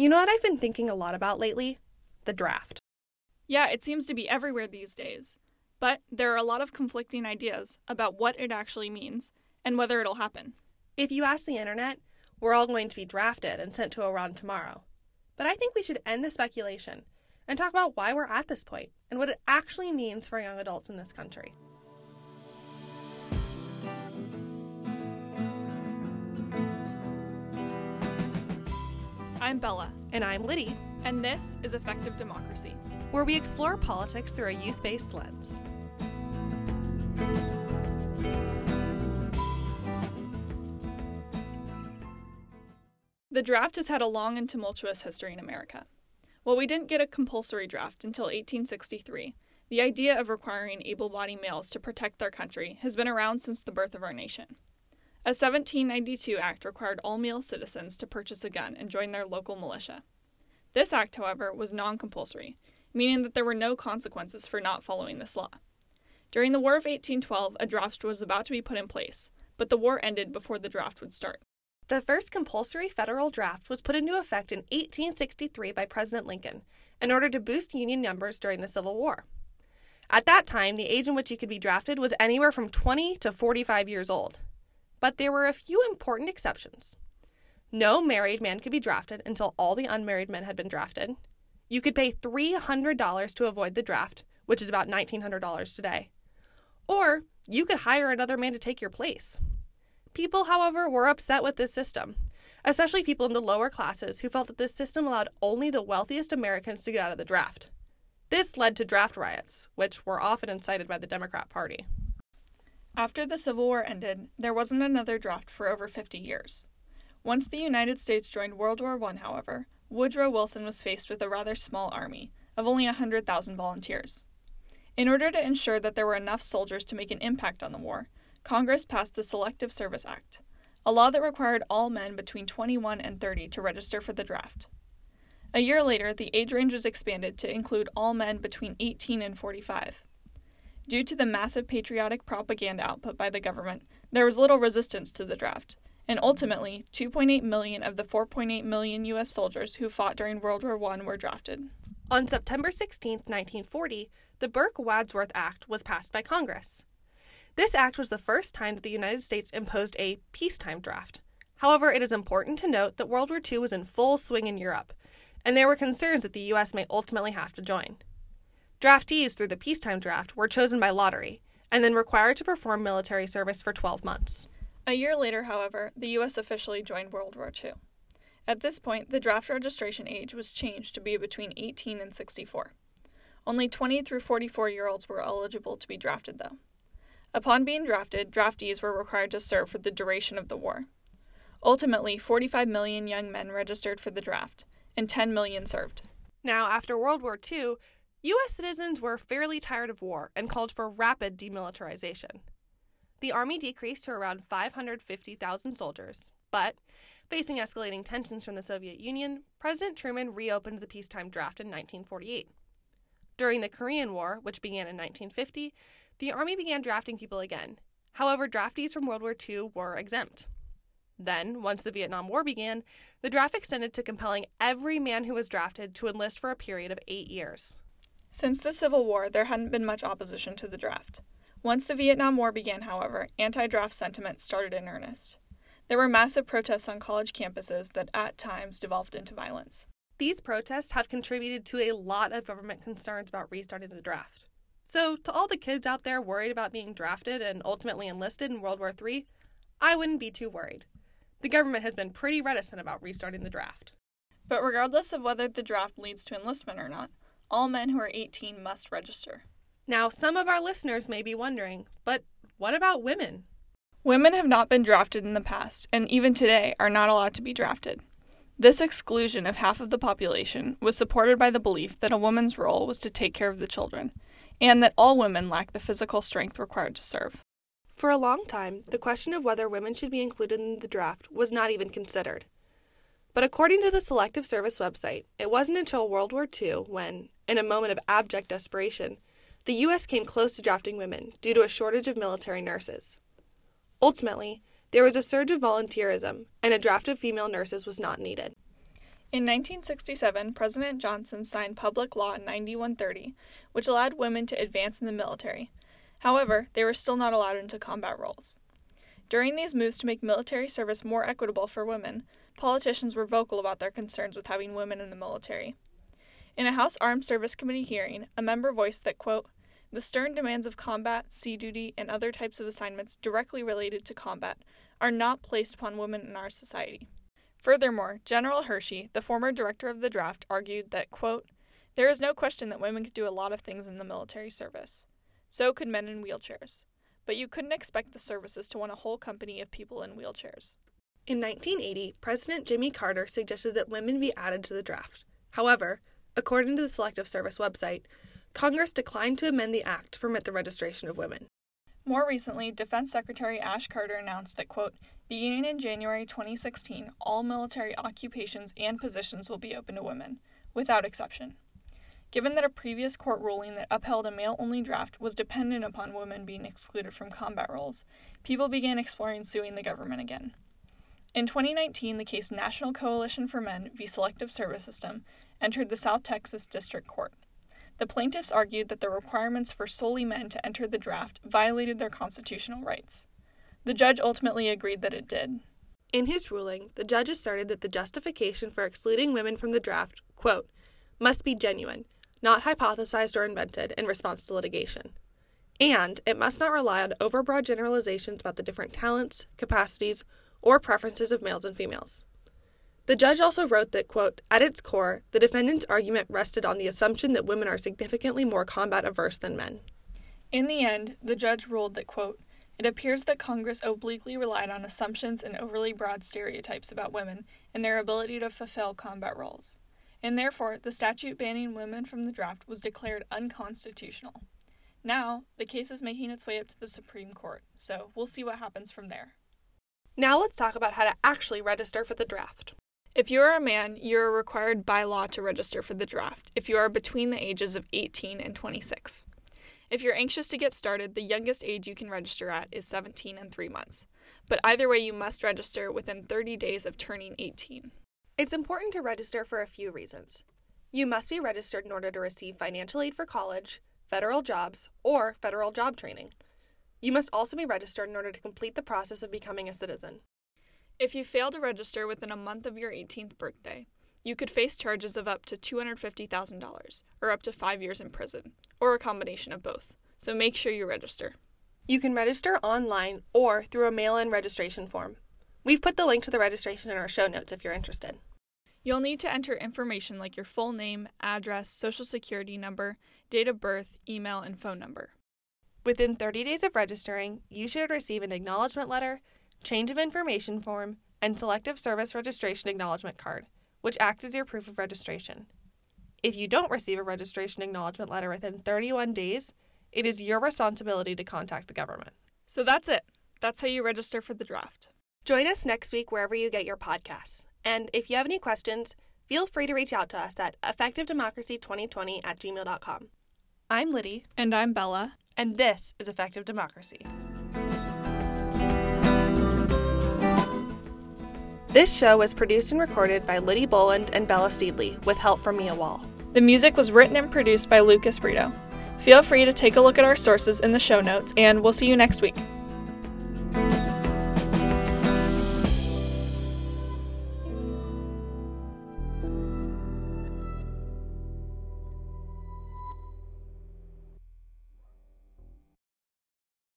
You know what I've been thinking a lot about lately? The draft. Yeah, it seems to be everywhere these days. But there are a lot of conflicting ideas about what it actually means and whether it'll happen. If you ask the internet, we're all going to be drafted and sent to Iran tomorrow. But I think we should end the speculation and talk about why we're at this point and what it actually means for young adults in this country. I'm Bella. And I'm Liddy. And this is Effective Democracy, where we explore politics through a youth based lens. The draft has had a long and tumultuous history in America. While we didn't get a compulsory draft until 1863, the idea of requiring able bodied males to protect their country has been around since the birth of our nation. A 1792 act required all male citizens to purchase a gun and join their local militia. This act, however, was non compulsory, meaning that there were no consequences for not following this law. During the War of 1812, a draft was about to be put in place, but the war ended before the draft would start. The first compulsory federal draft was put into effect in 1863 by President Lincoln in order to boost Union numbers during the Civil War. At that time, the age in which you could be drafted was anywhere from 20 to 45 years old but there were a few important exceptions. No married man could be drafted until all the unmarried men had been drafted. You could pay $300 to avoid the draft, which is about $1,900 today. Or you could hire another man to take your place. People, however, were upset with this system, especially people in the lower classes who felt that this system allowed only the wealthiest Americans to get out of the draft. This led to draft riots, which were often incited by the Democrat Party. After the Civil War ended, there wasn't another draft for over 50 years. Once the United States joined World War I, however, Woodrow Wilson was faced with a rather small army of only 100,000 volunteers. In order to ensure that there were enough soldiers to make an impact on the war, Congress passed the Selective Service Act, a law that required all men between 21 and 30 to register for the draft. A year later, the age range was expanded to include all men between 18 and 45. Due to the massive patriotic propaganda output by the government, there was little resistance to the draft, and ultimately, 2.8 million of the 4.8 million U.S. soldiers who fought during World War I were drafted. On September 16, 1940, the Burke Wadsworth Act was passed by Congress. This act was the first time that the United States imposed a peacetime draft. However, it is important to note that World War II was in full swing in Europe, and there were concerns that the U.S. may ultimately have to join. Draftees through the peacetime draft were chosen by lottery and then required to perform military service for 12 months. A year later, however, the U.S. officially joined World War II. At this point, the draft registration age was changed to be between 18 and 64. Only 20 through 44 year olds were eligible to be drafted, though. Upon being drafted, draftees were required to serve for the duration of the war. Ultimately, 45 million young men registered for the draft, and 10 million served. Now, after World War II, U.S. citizens were fairly tired of war and called for rapid demilitarization. The Army decreased to around 550,000 soldiers, but, facing escalating tensions from the Soviet Union, President Truman reopened the peacetime draft in 1948. During the Korean War, which began in 1950, the Army began drafting people again. However, draftees from World War II were exempt. Then, once the Vietnam War began, the draft extended to compelling every man who was drafted to enlist for a period of eight years. Since the Civil War, there hadn't been much opposition to the draft. Once the Vietnam War began, however, anti draft sentiment started in earnest. There were massive protests on college campuses that at times devolved into violence. These protests have contributed to a lot of government concerns about restarting the draft. So, to all the kids out there worried about being drafted and ultimately enlisted in World War III, I wouldn't be too worried. The government has been pretty reticent about restarting the draft. But regardless of whether the draft leads to enlistment or not, all men who are 18 must register. Now, some of our listeners may be wondering, but what about women? Women have not been drafted in the past, and even today are not allowed to be drafted. This exclusion of half of the population was supported by the belief that a woman's role was to take care of the children, and that all women lack the physical strength required to serve. For a long time, the question of whether women should be included in the draft was not even considered. But according to the Selective Service website, it wasn't until World War II when, in a moment of abject desperation, the U.S. came close to drafting women due to a shortage of military nurses. Ultimately, there was a surge of volunteerism, and a draft of female nurses was not needed. In 1967, President Johnson signed Public Law 9130, which allowed women to advance in the military. However, they were still not allowed into combat roles. During these moves to make military service more equitable for women, politicians were vocal about their concerns with having women in the military. In a House Armed Service Committee hearing, a member voiced that, quote, the stern demands of combat, sea duty, and other types of assignments directly related to combat are not placed upon women in our society. Furthermore, General Hershey, the former director of the draft, argued that, quote, there is no question that women could do a lot of things in the military service. So could men in wheelchairs. But you couldn't expect the services to want a whole company of people in wheelchairs. In 1980, President Jimmy Carter suggested that women be added to the draft. However, according to the Selective Service website, Congress declined to amend the act to permit the registration of women. More recently, Defense Secretary Ash Carter announced that, quote, beginning in January 2016, all military occupations and positions will be open to women, without exception. Given that a previous court ruling that upheld a male only draft was dependent upon women being excluded from combat roles, people began exploring suing the government again. In 2019, the case National Coalition for Men v. Selective Service System entered the South Texas District Court. The plaintiffs argued that the requirements for solely men to enter the draft violated their constitutional rights. The judge ultimately agreed that it did. In his ruling, the judge asserted that the justification for excluding women from the draft, quote, must be genuine, not hypothesized or invented in response to litigation. And it must not rely on overbroad generalizations about the different talents, capacities, or preferences of males and females. The judge also wrote that, quote, at its core, the defendant's argument rested on the assumption that women are significantly more combat averse than men. In the end, the judge ruled that, quote, it appears that Congress obliquely relied on assumptions and overly broad stereotypes about women and their ability to fulfill combat roles, and therefore the statute banning women from the draft was declared unconstitutional. Now, the case is making its way up to the Supreme Court, so we'll see what happens from there. Now let's talk about how to actually register for the draft. If you are a man, you are required by law to register for the draft if you are between the ages of 18 and 26. If you're anxious to get started, the youngest age you can register at is 17 and 3 months. But either way, you must register within 30 days of turning 18. It's important to register for a few reasons. You must be registered in order to receive financial aid for college, federal jobs, or federal job training. You must also be registered in order to complete the process of becoming a citizen. If you fail to register within a month of your 18th birthday, you could face charges of up to $250,000 or up to five years in prison, or a combination of both. So make sure you register. You can register online or through a mail in registration form. We've put the link to the registration in our show notes if you're interested. You'll need to enter information like your full name, address, social security number, date of birth, email, and phone number. Within 30 days of registering, you should receive an acknowledgement letter, change of information form, and Selective Service Registration Acknowledgement Card, which acts as your proof of registration. If you don't receive a registration acknowledgement letter within 31 days, it is your responsibility to contact the government. So that's it. That's how you register for the draft. Join us next week wherever you get your podcasts. And if you have any questions, feel free to reach out to us at effectivedemocracy2020 at gmail.com. I'm Liddy. And I'm Bella. And this is Effective Democracy. This show was produced and recorded by Liddy Boland and Bella Steedley with help from Mia Wall. The music was written and produced by Lucas Brito. Feel free to take a look at our sources in the show notes, and we'll see you next week.